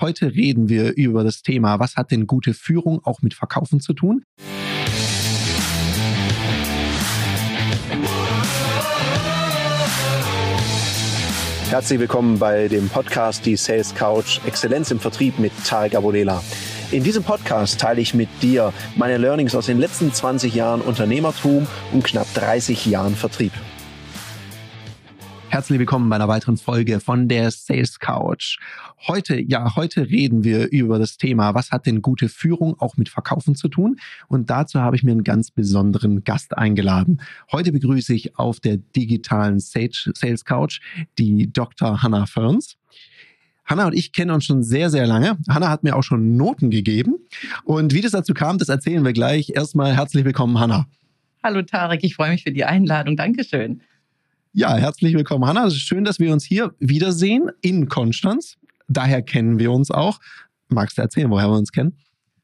Heute reden wir über das Thema, was hat denn gute Führung auch mit Verkaufen zu tun? Herzlich willkommen bei dem Podcast Die Sales Couch Exzellenz im Vertrieb mit Tarek Abodela. In diesem Podcast teile ich mit dir meine Learnings aus den letzten 20 Jahren Unternehmertum und knapp 30 Jahren Vertrieb. Herzlich willkommen bei einer weiteren Folge von der Sales Couch. Heute, ja, heute reden wir über das Thema, was hat denn gute Führung auch mit Verkaufen zu tun? Und dazu habe ich mir einen ganz besonderen Gast eingeladen. Heute begrüße ich auf der digitalen Sales Couch die Dr. Hannah Ferns. Hanna und ich kennen uns schon sehr, sehr lange. Hanna hat mir auch schon Noten gegeben. Und wie das dazu kam, das erzählen wir gleich. Erstmal herzlich willkommen, Hanna. Hallo Tarek, ich freue mich für die Einladung. Dankeschön. Ja, herzlich willkommen, Hanna. Schön, dass wir uns hier wiedersehen in Konstanz. Daher kennen wir uns auch. Magst du erzählen, woher wir uns kennen?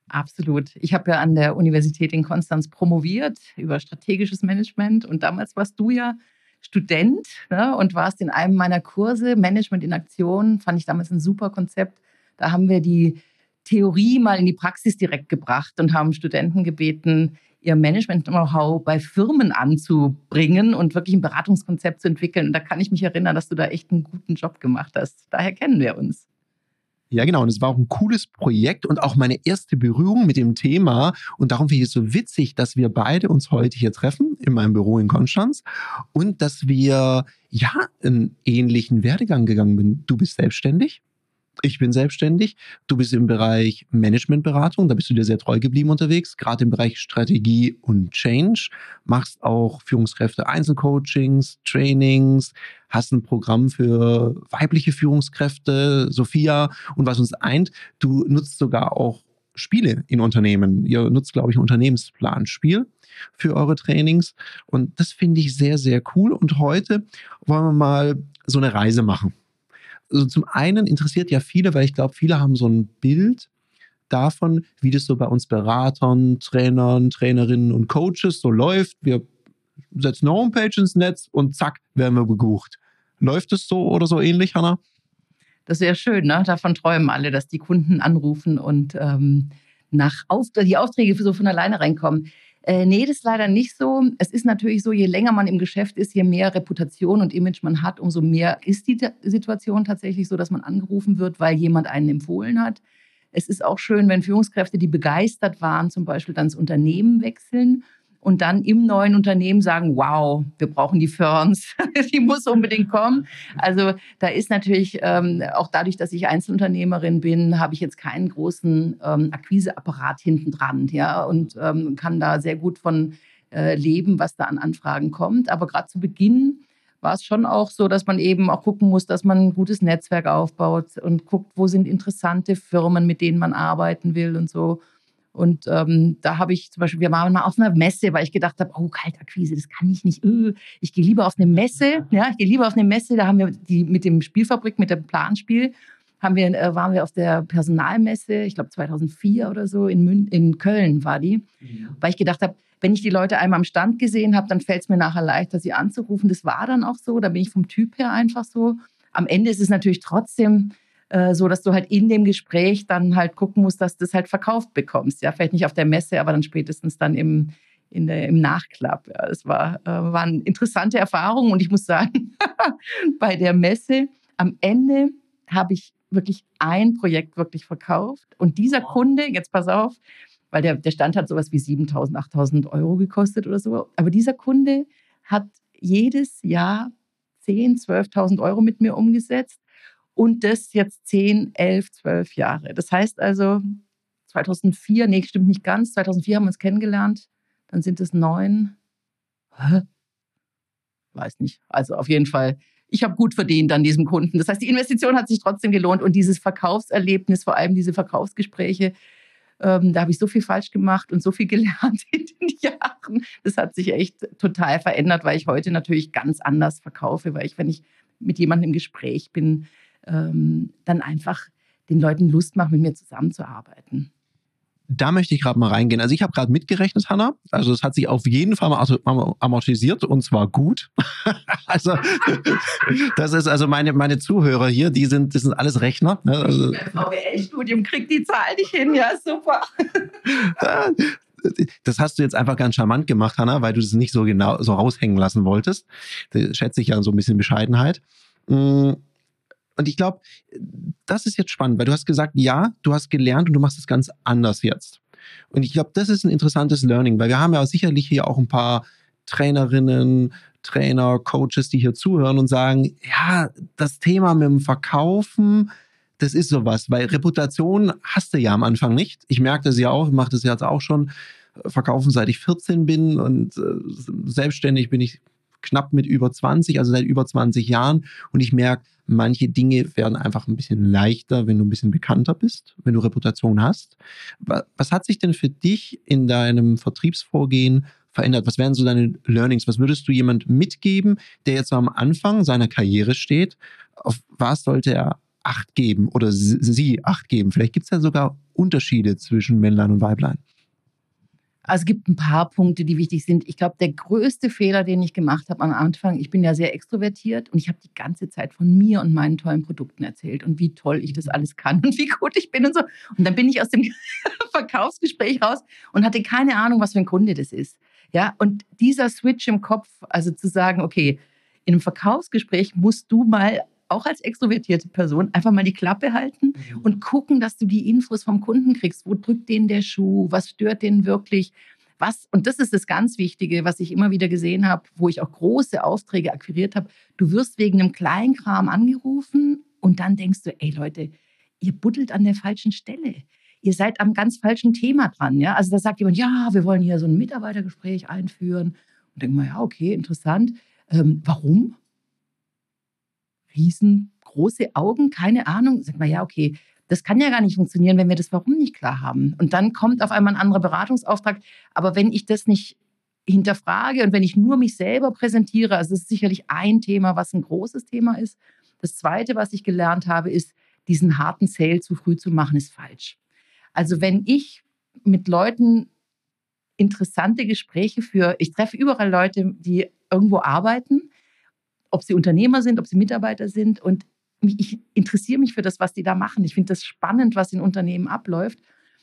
Absolut. Ich habe ja an der Universität in Konstanz promoviert über strategisches Management und damals warst du ja Student ne, und warst in einem meiner Kurse, Management in Aktion, fand ich damals ein super Konzept. Da haben wir die Theorie mal in die Praxis direkt gebracht und haben Studenten gebeten, ihr Management-Know-how bei Firmen anzubringen und wirklich ein Beratungskonzept zu entwickeln. Und da kann ich mich erinnern, dass du da echt einen guten Job gemacht hast. Daher kennen wir uns. Ja, genau. Und es war auch ein cooles Projekt und auch meine erste Berührung mit dem Thema. Und darum finde ich es so witzig, dass wir beide uns heute hier treffen in meinem Büro in Konstanz und dass wir ja einen ähnlichen Werdegang gegangen sind. Du bist selbstständig ich bin selbstständig. Du bist im Bereich Managementberatung, da bist du dir sehr treu geblieben unterwegs, gerade im Bereich Strategie und Change. Machst auch Führungskräfte Einzelcoachings, Trainings, hast ein Programm für weibliche Führungskräfte, Sophia. Und was uns eint, du nutzt sogar auch Spiele in Unternehmen. Ihr nutzt, glaube ich, ein Unternehmensplanspiel für eure Trainings. Und das finde ich sehr, sehr cool. Und heute wollen wir mal so eine Reise machen also zum einen interessiert ja viele, weil ich glaube, viele haben so ein Bild davon, wie das so bei uns Beratern, Trainern, Trainerinnen und Coaches so läuft. Wir setzen eine Homepage ins Netz und zack, werden wir gebucht. Läuft es so oder so ähnlich, Hanna? Das wäre schön, ne? Davon träumen alle, dass die Kunden anrufen und ähm, nach Auf die Aufträge so von alleine reinkommen. Äh, nee, das ist leider nicht so. Es ist natürlich so, je länger man im Geschäft ist, je mehr Reputation und Image man hat, umso mehr ist die Situation tatsächlich so, dass man angerufen wird, weil jemand einen empfohlen hat. Es ist auch schön, wenn Führungskräfte, die begeistert waren, zum Beispiel dann das Unternehmen wechseln und dann im neuen Unternehmen sagen, wow, wir brauchen die Ferns, die muss unbedingt kommen. Also da ist natürlich ähm, auch dadurch, dass ich Einzelunternehmerin bin, habe ich jetzt keinen großen ähm, Akquiseapparat hinten dran, ja, und ähm, kann da sehr gut von äh, leben, was da an Anfragen kommt. Aber gerade zu Beginn war es schon auch so, dass man eben auch gucken muss, dass man ein gutes Netzwerk aufbaut und guckt, wo sind interessante Firmen, mit denen man arbeiten will und so. Und ähm, da habe ich zum Beispiel, wir waren mal auf einer Messe, weil ich gedacht habe, oh, Kaltakquise, das kann ich nicht. Öh, ich gehe lieber auf eine Messe. Ja, ich gehe lieber auf eine Messe. Da haben wir die mit dem Spielfabrik, mit dem Planspiel, haben wir, äh, waren wir auf der Personalmesse, ich glaube 2004 oder so, in, Mün in Köln war die. Ja. Weil ich gedacht habe, wenn ich die Leute einmal am Stand gesehen habe, dann fällt es mir nachher leichter, sie anzurufen. Das war dann auch so. Da bin ich vom Typ her einfach so. Am Ende ist es natürlich trotzdem äh, so dass du halt in dem Gespräch dann halt gucken musst, dass du das halt verkauft bekommst. Ja, vielleicht nicht auf der Messe, aber dann spätestens dann im, in der, im Nachklapp. Ja, es war, äh, waren interessante Erfahrungen und ich muss sagen, bei der Messe am Ende habe ich wirklich ein Projekt wirklich verkauft und dieser Kunde, jetzt pass auf, weil der, der Stand hat sowas wie 7.000, 8.000 Euro gekostet oder so, aber dieser Kunde hat jedes Jahr 10.000, 12.000 Euro mit mir umgesetzt und das jetzt 10, 11, 12 Jahre. Das heißt also 2004, nee, stimmt nicht ganz, 2004 haben wir uns kennengelernt, dann sind es neun, Hä? weiß nicht, also auf jeden Fall, ich habe gut verdient an diesem Kunden. Das heißt, die Investition hat sich trotzdem gelohnt und dieses Verkaufserlebnis, vor allem diese Verkaufsgespräche, ähm, da habe ich so viel falsch gemacht und so viel gelernt in den Jahren. Das hat sich echt total verändert, weil ich heute natürlich ganz anders verkaufe, weil ich, wenn ich mit jemandem im Gespräch bin, ähm, dann einfach den Leuten Lust macht, mit mir zusammenzuarbeiten. da möchte ich gerade mal reingehen. Also ich habe gerade mitgerechnet, Hanna. Also es hat sich auf jeden Fall mal amortisiert und zwar gut. also das ist also meine, meine Zuhörer hier, die sind, das sind alles Rechner. Ne? Also, mein VWL-Studium kriegt die Zahl nicht hin, ja super. das hast du jetzt einfach ganz charmant gemacht, Hanna, weil du das nicht so genau so raushängen lassen wolltest. Das schätze ich ja so ein bisschen Bescheidenheit. Und ich glaube, das ist jetzt spannend, weil du hast gesagt, ja, du hast gelernt und du machst es ganz anders jetzt. Und ich glaube, das ist ein interessantes Learning, weil wir haben ja sicherlich hier auch ein paar Trainerinnen, Trainer, Coaches, die hier zuhören und sagen, ja, das Thema mit dem Verkaufen, das ist sowas, weil Reputation hast du ja am Anfang nicht. Ich merke das ja auch, mache das jetzt auch schon, verkaufen seit ich 14 bin und äh, selbstständig bin ich knapp mit über 20, also seit über 20 Jahren und ich merke, manche Dinge werden einfach ein bisschen leichter, wenn du ein bisschen bekannter bist, wenn du Reputation hast. Was hat sich denn für dich in deinem Vertriebsvorgehen verändert? Was wären so deine Learnings? Was würdest du jemand mitgeben, der jetzt am Anfang seiner Karriere steht? Auf was sollte er Acht geben oder sie Acht geben? Vielleicht gibt es ja sogar Unterschiede zwischen Männlein und Weiblein. Also es gibt ein paar Punkte, die wichtig sind. Ich glaube, der größte Fehler, den ich gemacht habe am Anfang, ich bin ja sehr extrovertiert und ich habe die ganze Zeit von mir und meinen tollen Produkten erzählt und wie toll ich das alles kann und wie gut ich bin und so. Und dann bin ich aus dem Verkaufsgespräch raus und hatte keine Ahnung, was für ein Kunde das ist. Ja, und dieser Switch im Kopf, also zu sagen, okay, in einem Verkaufsgespräch musst du mal auch als extrovertierte Person einfach mal die Klappe halten mhm. und gucken, dass du die Infos vom Kunden kriegst. Wo drückt den der Schuh? Was stört den wirklich? Was, und das ist das ganz Wichtige, was ich immer wieder gesehen habe, wo ich auch große Aufträge akquiriert habe. Du wirst wegen einem Kleinkram angerufen und dann denkst du, ey Leute, ihr buddelt an der falschen Stelle. Ihr seid am ganz falschen Thema dran. Ja? Also da sagt jemand, ja, wir wollen hier so ein Mitarbeitergespräch einführen. Und denke mal, ja, okay, interessant. Ähm, warum? Riesengroße Augen, keine Ahnung. Sagt man, ja, okay, das kann ja gar nicht funktionieren, wenn wir das Warum nicht klar haben. Und dann kommt auf einmal ein anderer Beratungsauftrag. Aber wenn ich das nicht hinterfrage und wenn ich nur mich selber präsentiere, also das ist sicherlich ein Thema, was ein großes Thema ist. Das zweite, was ich gelernt habe, ist, diesen harten Sale zu früh zu machen, ist falsch. Also wenn ich mit Leuten interessante Gespräche führe, ich treffe überall Leute, die irgendwo arbeiten ob sie Unternehmer sind, ob sie Mitarbeiter sind. Und ich interessiere mich für das, was die da machen. Ich finde das spannend, was in Unternehmen abläuft.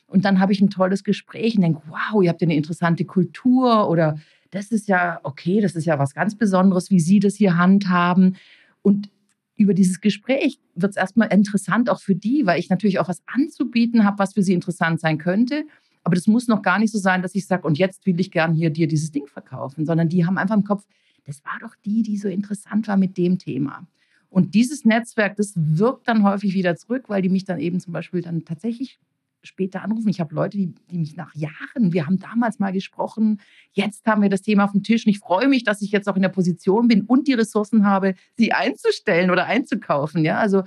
Und dann habe ich ein tolles Gespräch und denke, wow, ihr habt eine interessante Kultur oder das ist ja okay, das ist ja was ganz Besonderes, wie Sie das hier handhaben. Und über dieses Gespräch wird es erstmal interessant auch für die, weil ich natürlich auch was anzubieten habe, was für sie interessant sein könnte. Aber das muss noch gar nicht so sein, dass ich sage, und jetzt will ich gern hier dir dieses Ding verkaufen, sondern die haben einfach im Kopf, das war doch die, die so interessant war mit dem Thema. Und dieses Netzwerk, das wirkt dann häufig wieder zurück, weil die mich dann eben zum Beispiel dann tatsächlich später anrufen. Ich habe Leute, die, die mich nach Jahren, wir haben damals mal gesprochen, jetzt haben wir das Thema auf dem Tisch und ich freue mich, dass ich jetzt auch in der Position bin und die Ressourcen habe, sie einzustellen oder einzukaufen. Ja, also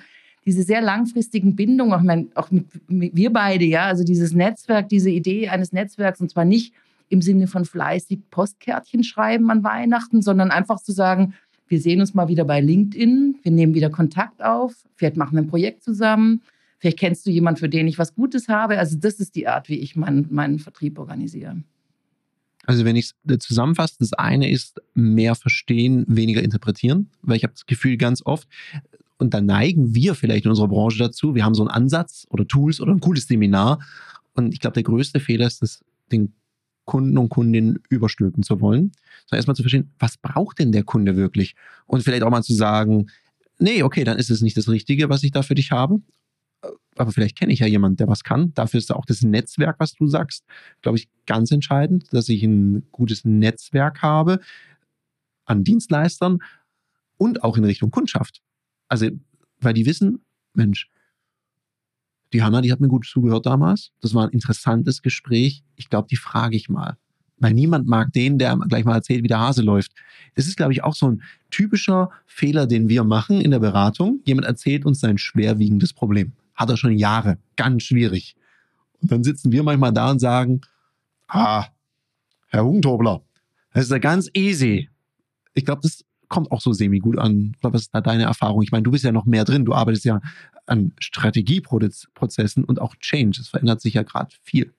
diese sehr langfristigen Bindungen, auch, mein, auch mit, mit, wir beide, ja, also dieses Netzwerk, diese Idee eines Netzwerks und zwar nicht im Sinne von fleißig Postkärtchen schreiben an Weihnachten, sondern einfach zu sagen, wir sehen uns mal wieder bei LinkedIn, wir nehmen wieder Kontakt auf, vielleicht machen wir ein Projekt zusammen, vielleicht kennst du jemanden, für den ich was Gutes habe. Also das ist die Art, wie ich meinen, meinen Vertrieb organisiere. Also wenn ich es zusammenfasse, das eine ist mehr verstehen, weniger interpretieren, weil ich habe das Gefühl ganz oft, und da neigen wir vielleicht in unserer Branche dazu, wir haben so einen Ansatz oder Tools oder ein cooles Seminar und ich glaube, der größte Fehler ist es, den Kunden und Kundinnen überstülpen zu wollen, sondern erstmal zu verstehen, was braucht denn der Kunde wirklich? Und vielleicht auch mal zu sagen, nee, okay, dann ist es nicht das Richtige, was ich da für dich habe. Aber vielleicht kenne ich ja jemanden, der was kann. Dafür ist auch das Netzwerk, was du sagst, glaube ich, ganz entscheidend, dass ich ein gutes Netzwerk habe an Dienstleistern und auch in Richtung Kundschaft. Also, weil die wissen, Mensch, die Hanna, die hat mir gut zugehört damals. Das war ein interessantes Gespräch. Ich glaube, die frage ich mal. Weil niemand mag den, der gleich mal erzählt, wie der Hase läuft. Das ist, glaube ich, auch so ein typischer Fehler, den wir machen in der Beratung. Jemand erzählt uns sein schwerwiegendes Problem. Hat er schon Jahre. Ganz schwierig. Und dann sitzen wir manchmal da und sagen, ah, Herr Hugentobler, das ist ja ganz easy. Ich glaube, das kommt auch so semi-gut an. Was ist da deine Erfahrung? Ich meine, du bist ja noch mehr drin. Du arbeitest ja an Strategieprozessen und auch Change. Es verändert sich ja gerade viel.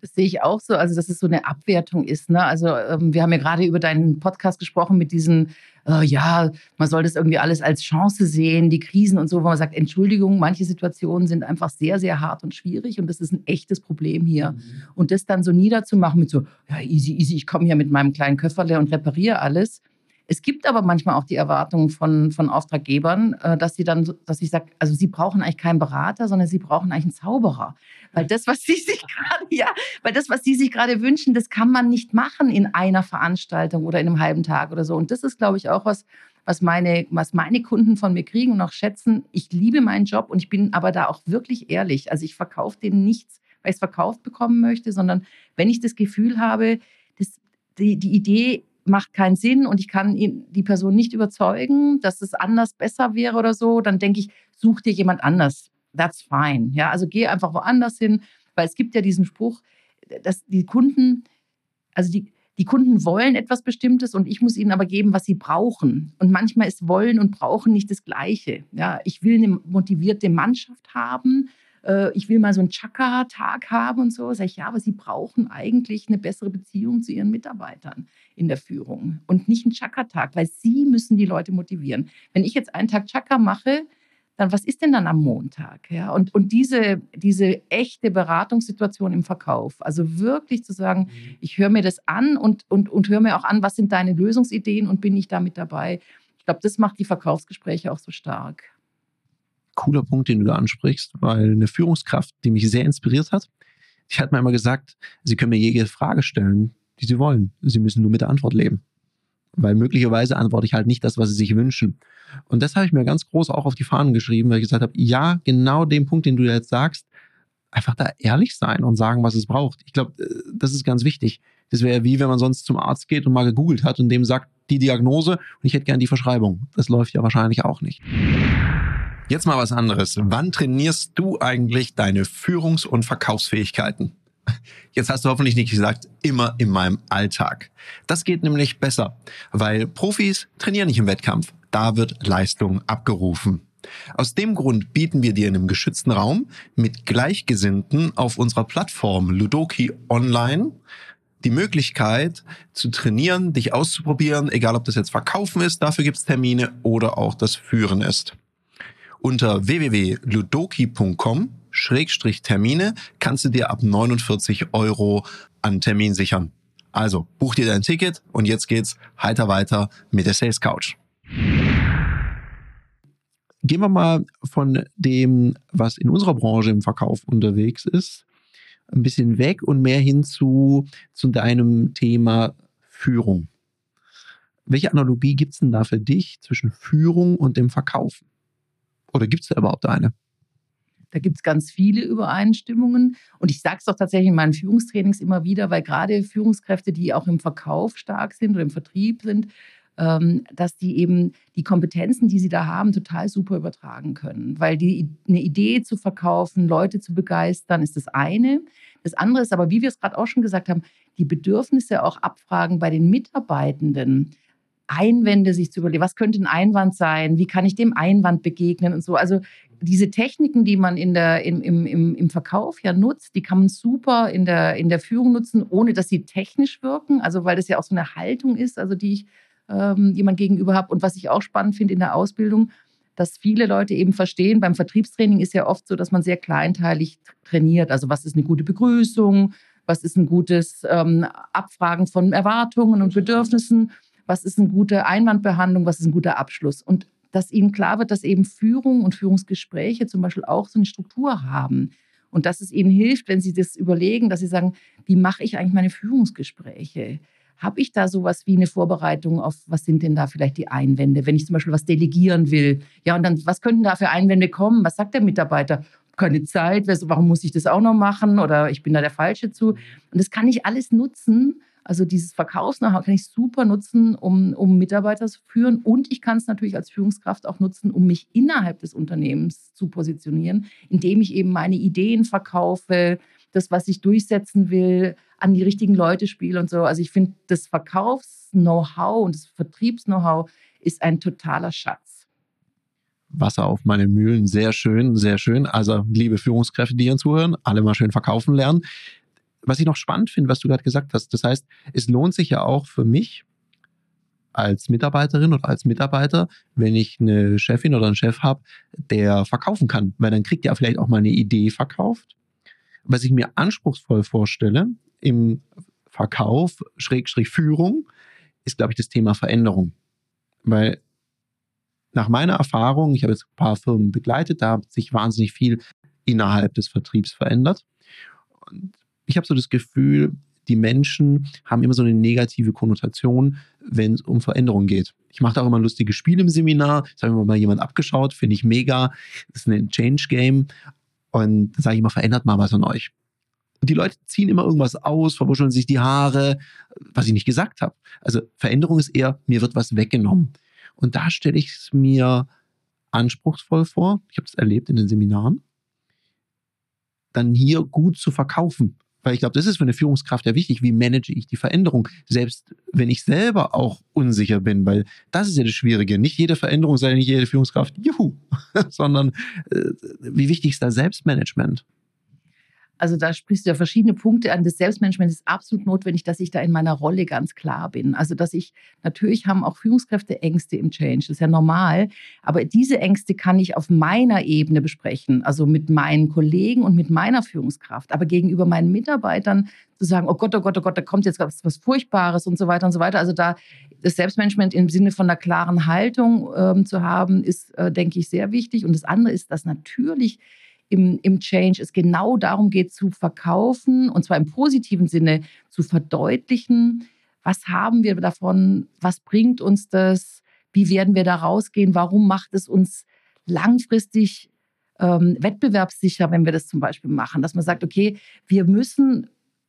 Das sehe ich auch so, also dass es so eine Abwertung ist. Ne? Also ähm, wir haben ja gerade über deinen Podcast gesprochen mit diesen, äh, ja, man soll das irgendwie alles als Chance sehen, die Krisen und so, wo man sagt, Entschuldigung, manche Situationen sind einfach sehr, sehr hart und schwierig und das ist ein echtes Problem hier. Mhm. Und das dann so niederzumachen mit so, ja, easy, easy, ich komme hier mit meinem kleinen Köfferle und repariere alles es gibt aber manchmal auch die Erwartungen von, von Auftraggebern, äh, dass sie dann, dass ich sage, also sie brauchen eigentlich keinen Berater, sondern sie brauchen eigentlich einen Zauberer. Weil das, was sie sich gerade, ja, weil das, was sie sich gerade wünschen, das kann man nicht machen in einer Veranstaltung oder in einem halben Tag oder so. Und das ist, glaube ich, auch was, was meine, was meine Kunden von mir kriegen und auch schätzen. Ich liebe meinen Job und ich bin aber da auch wirklich ehrlich. Also ich verkaufe denen nichts, weil ich es verkauft bekommen möchte, sondern wenn ich das Gefühl habe, das, die, die Idee macht keinen Sinn und ich kann die Person nicht überzeugen, dass es anders besser wäre oder so, dann denke ich, such dir jemand anders. That's fine. Ja, also geh einfach woanders hin, weil es gibt ja diesen Spruch, dass die Kunden, also die, die Kunden wollen etwas Bestimmtes und ich muss ihnen aber geben, was sie brauchen. Und manchmal ist Wollen und Brauchen nicht das Gleiche. Ja, ich will eine motivierte Mannschaft haben äh, ich will mal so einen Chakra-Tag haben und so. Sag ich, ja, aber Sie brauchen eigentlich eine bessere Beziehung zu Ihren Mitarbeitern in der Führung und nicht einen Chakra-Tag, weil Sie müssen die Leute motivieren. Wenn ich jetzt einen Tag Chakra mache, dann was ist denn dann am Montag? Ja, und, und diese, diese echte Beratungssituation im Verkauf, also wirklich zu sagen, mhm. ich höre mir das an und, und, und höre mir auch an, was sind deine Lösungsideen und bin ich damit dabei. Ich glaube, das macht die Verkaufsgespräche auch so stark cooler Punkt, den du da ansprichst, weil eine Führungskraft, die mich sehr inspiriert hat, die hat mir immer gesagt, sie können mir jede Frage stellen, die sie wollen. Sie müssen nur mit der Antwort leben. Weil möglicherweise antworte ich halt nicht das, was sie sich wünschen. Und das habe ich mir ganz groß auch auf die Fahnen geschrieben, weil ich gesagt habe, ja, genau den Punkt, den du jetzt sagst, einfach da ehrlich sein und sagen, was es braucht. Ich glaube, äh, das ist ganz wichtig. Das wäre wie, wenn man sonst zum Arzt geht und mal gegoogelt hat und dem sagt, die Diagnose und ich hätte gern die Verschreibung. Das läuft ja wahrscheinlich auch nicht. Jetzt mal was anderes. Wann trainierst du eigentlich deine Führungs- und Verkaufsfähigkeiten? Jetzt hast du hoffentlich nicht gesagt, immer in meinem Alltag. Das geht nämlich besser, weil Profis trainieren nicht im Wettkampf. Da wird Leistung abgerufen. Aus dem Grund bieten wir dir in einem geschützten Raum mit Gleichgesinnten auf unserer Plattform Ludoki Online die Möglichkeit zu trainieren, dich auszuprobieren, egal ob das jetzt Verkaufen ist, dafür gibt es Termine oder auch das Führen ist. Unter www.ludoki.com Termine kannst du dir ab 49 Euro an Termin sichern. Also buch dir dein Ticket und jetzt geht's heiter weiter mit der Sales Couch. Gehen wir mal von dem, was in unserer Branche im Verkauf unterwegs ist, ein bisschen weg und mehr hin zu, zu deinem Thema Führung. Welche Analogie gibt es denn da für dich zwischen Führung und dem Verkaufen? Oder gibt es da überhaupt eine? Da gibt es ganz viele Übereinstimmungen. Und ich sage es doch tatsächlich in meinen Führungstrainings immer wieder, weil gerade Führungskräfte, die auch im Verkauf stark sind oder im Vertrieb sind, ähm, dass die eben die Kompetenzen, die sie da haben, total super übertragen können. Weil die, eine Idee zu verkaufen, Leute zu begeistern, ist das eine. Das andere ist aber, wie wir es gerade auch schon gesagt haben, die Bedürfnisse auch abfragen bei den Mitarbeitenden. Einwände sich zu überlegen, was könnte ein Einwand sein, wie kann ich dem Einwand begegnen und so. Also diese Techniken, die man in der, im, im, im Verkauf ja nutzt, die kann man super in der, in der Führung nutzen, ohne dass sie technisch wirken. Also weil das ja auch so eine Haltung ist, also die ich ähm, jemand gegenüber habe. Und was ich auch spannend finde in der Ausbildung, dass viele Leute eben verstehen, beim Vertriebstraining ist ja oft so, dass man sehr kleinteilig trainiert. Also was ist eine gute Begrüßung, was ist ein gutes ähm, Abfragen von Erwartungen und Bedürfnissen was ist eine gute Einwandbehandlung, was ist ein guter Abschluss. Und dass ihnen klar wird, dass eben Führung und Führungsgespräche zum Beispiel auch so eine Struktur haben. Und dass es ihnen hilft, wenn sie das überlegen, dass sie sagen, wie mache ich eigentlich meine Führungsgespräche? Habe ich da sowas wie eine Vorbereitung auf, was sind denn da vielleicht die Einwände, wenn ich zum Beispiel was delegieren will? Ja, und dann, was könnten da für Einwände kommen? Was sagt der Mitarbeiter? Keine Zeit, warum muss ich das auch noch machen? Oder ich bin da der Falsche zu. Und das kann ich alles nutzen, also dieses Verkaufs-Know-how kann ich super nutzen, um, um Mitarbeiter zu führen. Und ich kann es natürlich als Führungskraft auch nutzen, um mich innerhalb des Unternehmens zu positionieren, indem ich eben meine Ideen verkaufe, das, was ich durchsetzen will, an die richtigen Leute spiele und so. Also ich finde, das Verkaufs-Know-how und das Vertriebs-Know-how ist ein totaler Schatz. Wasser auf meine Mühlen, sehr schön, sehr schön. Also liebe Führungskräfte, die hier zuhören, alle mal schön verkaufen lernen was ich noch spannend finde, was du gerade gesagt hast, das heißt, es lohnt sich ja auch für mich als Mitarbeiterin oder als Mitarbeiter, wenn ich eine Chefin oder einen Chef habe, der verkaufen kann, weil dann kriegt er vielleicht auch mal eine Idee verkauft. Was ich mir anspruchsvoll vorstelle im Verkauf, Schrägstrich Führung, ist, glaube ich, das Thema Veränderung. Weil nach meiner Erfahrung, ich habe jetzt ein paar Firmen begleitet, da hat sich wahnsinnig viel innerhalb des Vertriebs verändert. Und ich habe so das Gefühl, die Menschen haben immer so eine negative Konnotation, wenn es um Veränderung geht. Ich mache da auch immer ein lustiges Spiel im Seminar. Das habe ich mir mal jemand abgeschaut, finde ich mega. Das ist ein Change-Game. Und da sage ich immer, verändert mal was an euch. Und die Leute ziehen immer irgendwas aus, verwuscheln sich die Haare, was ich nicht gesagt habe. Also Veränderung ist eher, mir wird was weggenommen. Und da stelle ich es mir anspruchsvoll vor. Ich habe es erlebt in den Seminaren. Dann hier gut zu verkaufen. Weil ich glaube, das ist für eine Führungskraft ja wichtig. Wie manage ich die Veränderung? Selbst wenn ich selber auch unsicher bin, weil das ist ja das Schwierige. Nicht jede Veränderung sei nicht jede Führungskraft, juhu, sondern äh, wie wichtig ist da Selbstmanagement? Also da sprichst du ja verschiedene Punkte an. Das Selbstmanagement ist absolut notwendig, dass ich da in meiner Rolle ganz klar bin. Also dass ich, natürlich haben auch Führungskräfte Ängste im Change, das ist ja normal. Aber diese Ängste kann ich auf meiner Ebene besprechen, also mit meinen Kollegen und mit meiner Führungskraft. Aber gegenüber meinen Mitarbeitern zu sagen, oh Gott, oh Gott, oh Gott, da kommt jetzt was, was Furchtbares und so weiter und so weiter. Also da das Selbstmanagement im Sinne von einer klaren Haltung ähm, zu haben, ist, äh, denke ich, sehr wichtig. Und das andere ist, dass natürlich im, im Change es genau darum geht, zu verkaufen, und zwar im positiven Sinne, zu verdeutlichen, was haben wir davon, was bringt uns das, wie werden wir da rausgehen, warum macht es uns langfristig ähm, wettbewerbssicher, wenn wir das zum Beispiel machen, dass man sagt, okay, wir müssen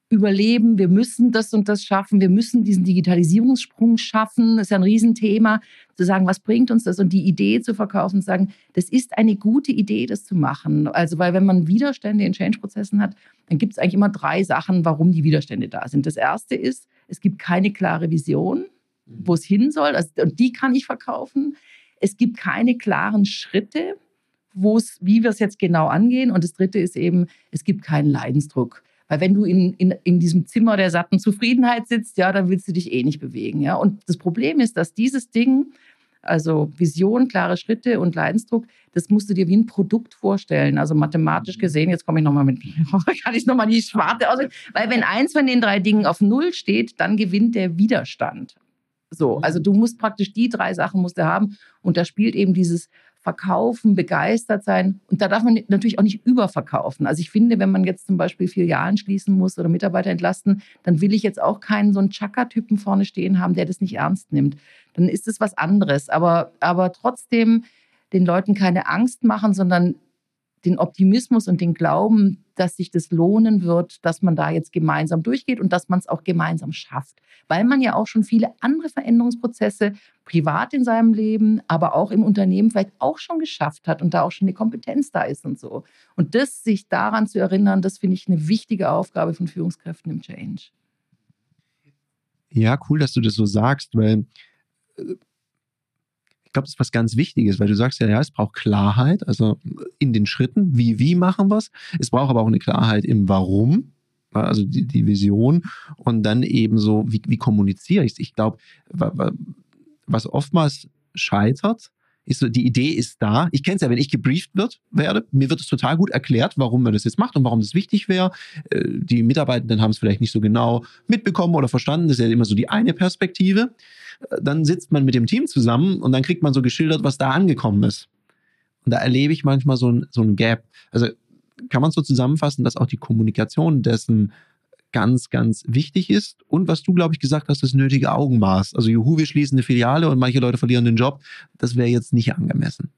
überleben, wir müssen das und das schaffen, wir müssen diesen Digitalisierungssprung schaffen. Das ist ja ein Riesenthema, zu sagen, was bringt uns das und die Idee zu verkaufen, zu sagen, das ist eine gute Idee, das zu machen. Also, weil wenn man Widerstände in Change-Prozessen hat, dann gibt es eigentlich immer drei Sachen, warum die Widerstände da sind. Das erste ist, es gibt keine klare Vision, wo es hin soll, also, und die kann ich verkaufen. Es gibt keine klaren Schritte, wie wir es jetzt genau angehen. Und das dritte ist eben, es gibt keinen Leidensdruck. Weil wenn du in, in, in diesem Zimmer der satten Zufriedenheit sitzt, ja, dann willst du dich eh nicht bewegen. Ja? Und das Problem ist, dass dieses Ding, also Vision, klare Schritte und Leidensdruck, das musst du dir wie ein Produkt vorstellen. Also mathematisch gesehen, jetzt komme ich nochmal mit, kann ich nochmal die Schwarte aus. Weil wenn eins von den drei Dingen auf Null steht, dann gewinnt der Widerstand. So, also du musst praktisch die drei Sachen musst du haben. Und da spielt eben dieses verkaufen, begeistert sein. Und da darf man natürlich auch nicht überverkaufen. Also ich finde, wenn man jetzt zum Beispiel Filialen schließen muss oder Mitarbeiter entlasten, dann will ich jetzt auch keinen so einen Chaka-Typen vorne stehen haben, der das nicht ernst nimmt. Dann ist es was anderes. Aber, aber trotzdem den Leuten keine Angst machen, sondern den Optimismus und den Glauben, dass sich das lohnen wird, dass man da jetzt gemeinsam durchgeht und dass man es auch gemeinsam schafft. Weil man ja auch schon viele andere Veränderungsprozesse privat in seinem Leben, aber auch im Unternehmen vielleicht auch schon geschafft hat und da auch schon eine Kompetenz da ist und so. Und das sich daran zu erinnern, das finde ich eine wichtige Aufgabe von Führungskräften im Change. Ja, cool, dass du das so sagst, weil äh, glaube, das ist was ganz Wichtiges, weil du sagst ja, ja, es braucht Klarheit, also in den Schritten, wie, wie machen wir es. Es braucht aber auch eine Klarheit im Warum, also die, die Vision und dann eben so, wie, wie kommuniziere ich es. Ich glaube, was oftmals scheitert, ist so, die Idee ist da. Ich kenne es ja, wenn ich gebrieft wird, werde, mir wird es total gut erklärt, warum man das jetzt macht und warum das wichtig wäre. Äh, die Mitarbeitenden haben es vielleicht nicht so genau mitbekommen oder verstanden. Das ist ja immer so die eine Perspektive. Äh, dann sitzt man mit dem Team zusammen und dann kriegt man so geschildert, was da angekommen ist. Und da erlebe ich manchmal so ein, so ein Gap. Also kann man so zusammenfassen, dass auch die Kommunikation dessen ganz, ganz wichtig ist. Und was du, glaube ich, gesagt hast, das nötige Augenmaß. Also, juhu, wir schließen eine Filiale und manche Leute verlieren den Job. Das wäre jetzt nicht angemessen.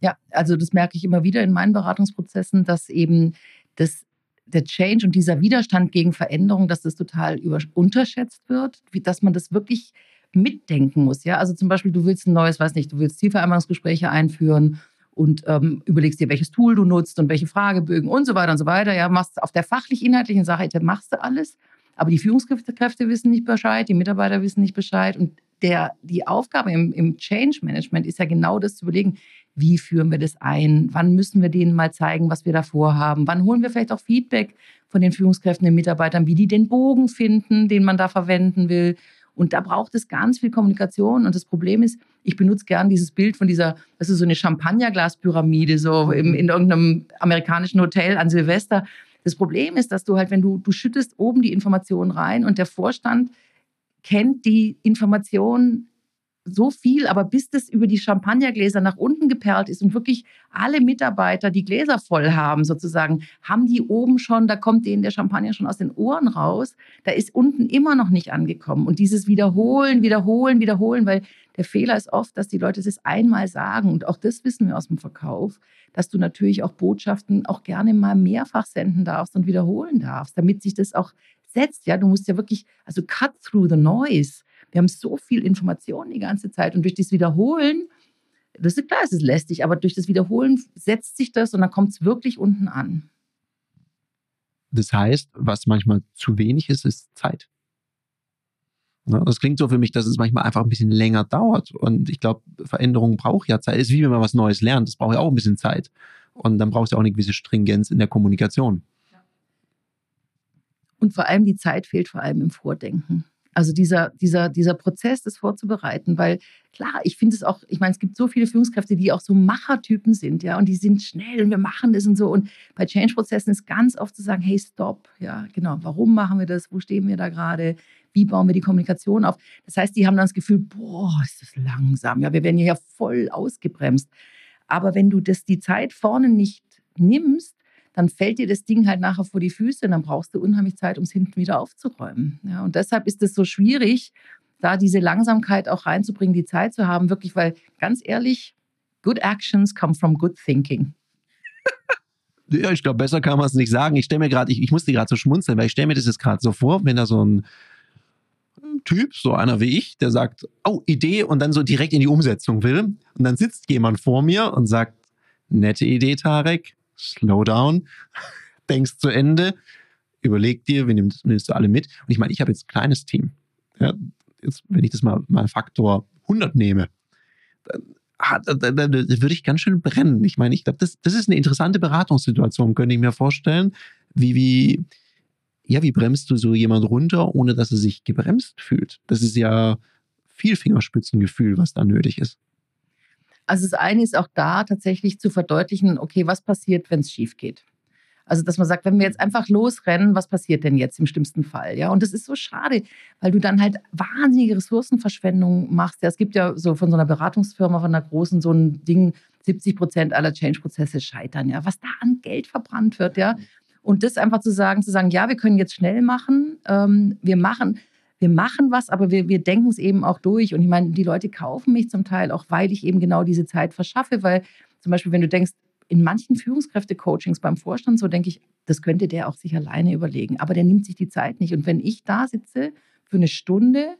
Ja, also das merke ich immer wieder in meinen Beratungsprozessen, dass eben das, der Change und dieser Widerstand gegen Veränderung, dass das total über, unterschätzt wird, wie, dass man das wirklich mitdenken muss. Ja, also zum Beispiel, du willst ein neues, weiß nicht, du willst Zielvereinbarungsgespräche einführen und ähm, überlegst dir, welches Tool du nutzt und welche Fragebögen und so weiter und so weiter. Ja, machst auf der fachlich-inhaltlichen Seite machst du alles, aber die Führungskräfte wissen nicht Bescheid, die Mitarbeiter wissen nicht Bescheid und der, die Aufgabe im, im Change Management ist ja genau das zu überlegen, wie führen wir das ein, wann müssen wir denen mal zeigen, was wir da vorhaben, wann holen wir vielleicht auch Feedback von den Führungskräften, den Mitarbeitern, wie die den Bogen finden, den man da verwenden will. Und da braucht es ganz viel Kommunikation. Und das Problem ist, ich benutze gern dieses Bild von dieser, das ist so eine Champagnerglaspyramide, so im, in irgendeinem amerikanischen Hotel an Silvester. Das Problem ist, dass du halt, wenn du, du schüttest oben die Informationen rein und der Vorstand kennt die Informationen so viel, aber bis das über die Champagnergläser nach unten geperlt ist und wirklich alle Mitarbeiter die Gläser voll haben, sozusagen, haben die oben schon, da kommt denen der Champagner schon aus den Ohren raus, da ist unten immer noch nicht angekommen. Und dieses Wiederholen, Wiederholen, Wiederholen, weil der Fehler ist oft, dass die Leute es einmal sagen und auch das wissen wir aus dem Verkauf, dass du natürlich auch Botschaften auch gerne mal mehrfach senden darfst und wiederholen darfst, damit sich das auch setzt. Ja, du musst ja wirklich, also cut through the noise. Wir haben so viel Information die ganze Zeit und durch das Wiederholen, das ist klar, es ist lästig, aber durch das Wiederholen setzt sich das und dann kommt es wirklich unten an. Das heißt, was manchmal zu wenig ist, ist Zeit. Das klingt so für mich, dass es manchmal einfach ein bisschen länger dauert. Und ich glaube, Veränderung braucht ja Zeit. Ist wie wenn man was Neues lernt. Das braucht ja auch ein bisschen Zeit. Und dann braucht es ja auch eine gewisse Stringenz in der Kommunikation. Und vor allem die Zeit fehlt vor allem im Vordenken. Also dieser, dieser, dieser Prozess, das vorzubereiten, weil klar, ich finde es auch, ich meine, es gibt so viele Führungskräfte, die auch so Machertypen sind, ja, und die sind schnell und wir machen das und so. Und bei Change-Prozessen ist ganz oft zu sagen, hey, stopp, ja, genau, warum machen wir das? Wo stehen wir da gerade? Wie bauen wir die Kommunikation auf? Das heißt, die haben dann das Gefühl, boah, ist das langsam, ja, wir werden hier voll ausgebremst. Aber wenn du das die Zeit vorne nicht nimmst, dann fällt dir das Ding halt nachher vor die Füße und dann brauchst du unheimlich Zeit, um es hinten wieder aufzuräumen. Ja, und deshalb ist es so schwierig, da diese Langsamkeit auch reinzubringen, die Zeit zu haben, wirklich, weil ganz ehrlich, good actions come from good thinking. Ja, ich glaube, besser kann man es nicht sagen. Ich stelle mir gerade, ich, ich musste gerade so schmunzeln, weil ich stelle mir das jetzt gerade so vor, wenn da so ein Typ, so einer wie ich, der sagt, oh, Idee und dann so direkt in die Umsetzung will. Und dann sitzt jemand vor mir und sagt, nette Idee, Tarek, slow down, denkst zu Ende, überleg dir, wen nimmst, nimmst du alle mit? Und ich meine, ich habe jetzt ein kleines Team. Ja, jetzt, wenn ich das mal, mal Faktor 100 nehme, dann, dann, dann, dann würde ich ganz schön brennen. Ich meine, ich glaube, das, das ist eine interessante Beratungssituation, könnte ich mir vorstellen. Wie, wie, ja, wie bremst du so jemand runter, ohne dass er sich gebremst fühlt? Das ist ja viel Fingerspitzengefühl, was da nötig ist. Also das eine ist auch da tatsächlich zu verdeutlichen, okay, was passiert, wenn es schief geht? Also, dass man sagt, wenn wir jetzt einfach losrennen, was passiert denn jetzt im schlimmsten Fall? Ja, und das ist so schade, weil du dann halt wahnsinnige Ressourcenverschwendung machst. Ja, es gibt ja so von so einer Beratungsfirma, von einer großen, so ein Ding, 70 Prozent aller Change-Prozesse scheitern. Ja, was da an Geld verbrannt wird. Ja, und das einfach zu sagen, zu sagen, ja, wir können jetzt schnell machen, ähm, wir machen, wir machen was, aber wir, wir denken es eben auch durch. Und ich meine, die Leute kaufen mich zum Teil auch, weil ich eben genau diese Zeit verschaffe, weil zum Beispiel, wenn du denkst, in manchen Führungskräfte-Coachings beim Vorstand, so denke ich, das könnte der auch sich alleine überlegen. Aber der nimmt sich die Zeit nicht. Und wenn ich da sitze für eine Stunde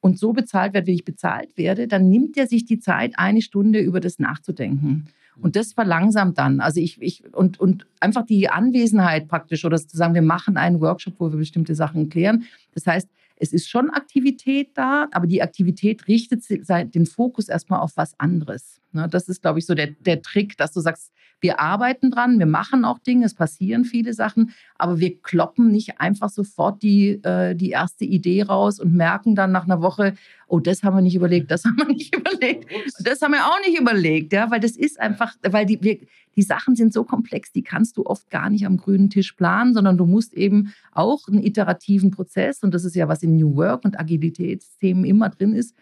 und so bezahlt werde, wie ich bezahlt werde, dann nimmt er sich die Zeit, eine Stunde über das nachzudenken. Und das verlangsamt dann. Also ich, ich und, und einfach die Anwesenheit praktisch oder zu sagen, wir machen einen Workshop, wo wir bestimmte Sachen klären. Das heißt, es ist schon Aktivität da, aber die Aktivität richtet den Fokus erstmal auf was anderes. Ne, das ist, glaube ich, so der, der Trick, dass du sagst, wir arbeiten dran, wir machen auch Dinge, es passieren viele Sachen, aber wir kloppen nicht einfach sofort die, äh, die erste Idee raus und merken dann nach einer Woche, oh, das haben wir nicht überlegt, das haben wir nicht überlegt, das haben wir auch nicht überlegt, ja, weil das ist einfach, weil die, wir, die Sachen sind so komplex, die kannst du oft gar nicht am grünen Tisch planen, sondern du musst eben auch einen iterativen Prozess, und das ist ja was in New Work und Agilitätsthemen immer drin ist,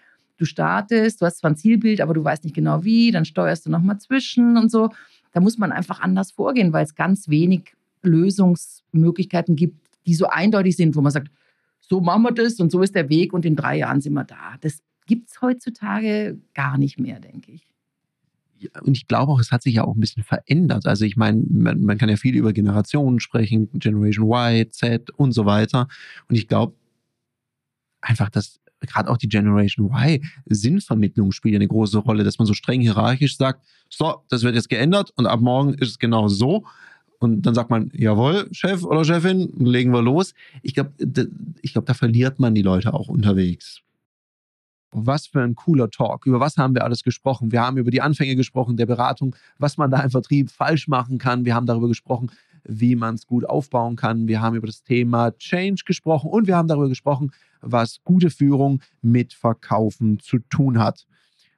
du startest, du hast zwar ein Zielbild, aber du weißt nicht genau wie, dann steuerst du nochmal zwischen und so. Da muss man einfach anders vorgehen, weil es ganz wenig Lösungsmöglichkeiten gibt, die so eindeutig sind, wo man sagt, so machen wir das und so ist der Weg und in drei Jahren sind wir da. Das gibt es heutzutage gar nicht mehr, denke ich. und ich glaube auch, es hat sich ja auch ein bisschen verändert. Also ich meine, man, man, kann ja viel über Generationen sprechen, Generation Y, Z und so weiter. Und ich glaube einfach, dass gerade auch die Generation Y, Sinnvermittlung spielt eine große Rolle, dass man so streng hierarchisch sagt, so, das wird jetzt geändert und ab morgen ist es genau so. Und dann sagt man, jawohl, Chef oder Chefin, legen wir los. Ich glaube, ich glaube, da verliert man die Leute auch unterwegs. Was für ein cooler Talk. Über was haben wir alles gesprochen? Wir haben über die Anfänge gesprochen, der Beratung, was man da im Vertrieb falsch machen kann. Wir haben darüber gesprochen, wie man es gut aufbauen kann. Wir haben über das Thema Change gesprochen und wir haben darüber gesprochen, was gute Führung mit Verkaufen zu tun hat.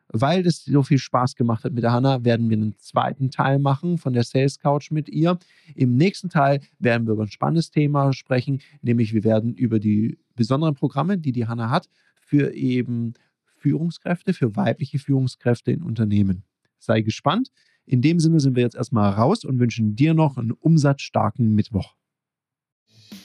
Weil es so viel Spaß gemacht hat mit der Hanna, werden wir einen zweiten Teil machen von der Sales Couch mit ihr. Im nächsten Teil werden wir über ein spannendes Thema sprechen, nämlich wir werden über die besonderen Programme, die die Hanna hat, für eben Führungskräfte, für weibliche Führungskräfte in Unternehmen. Sei gespannt. In dem Sinne sind wir jetzt erstmal raus und wünschen dir noch einen umsatzstarken Mittwoch.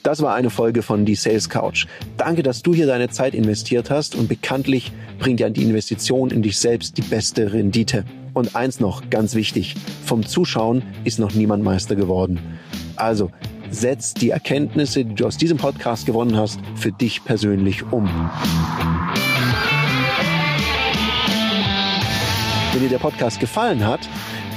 Das war eine Folge von Die Sales Couch. Danke, dass du hier deine Zeit investiert hast und bekanntlich bringt ja die Investition in dich selbst die beste Rendite. Und eins noch, ganz wichtig, vom Zuschauen ist noch niemand Meister geworden. Also, setz die Erkenntnisse, die du aus diesem Podcast gewonnen hast, für dich persönlich um. Wenn dir der Podcast gefallen hat,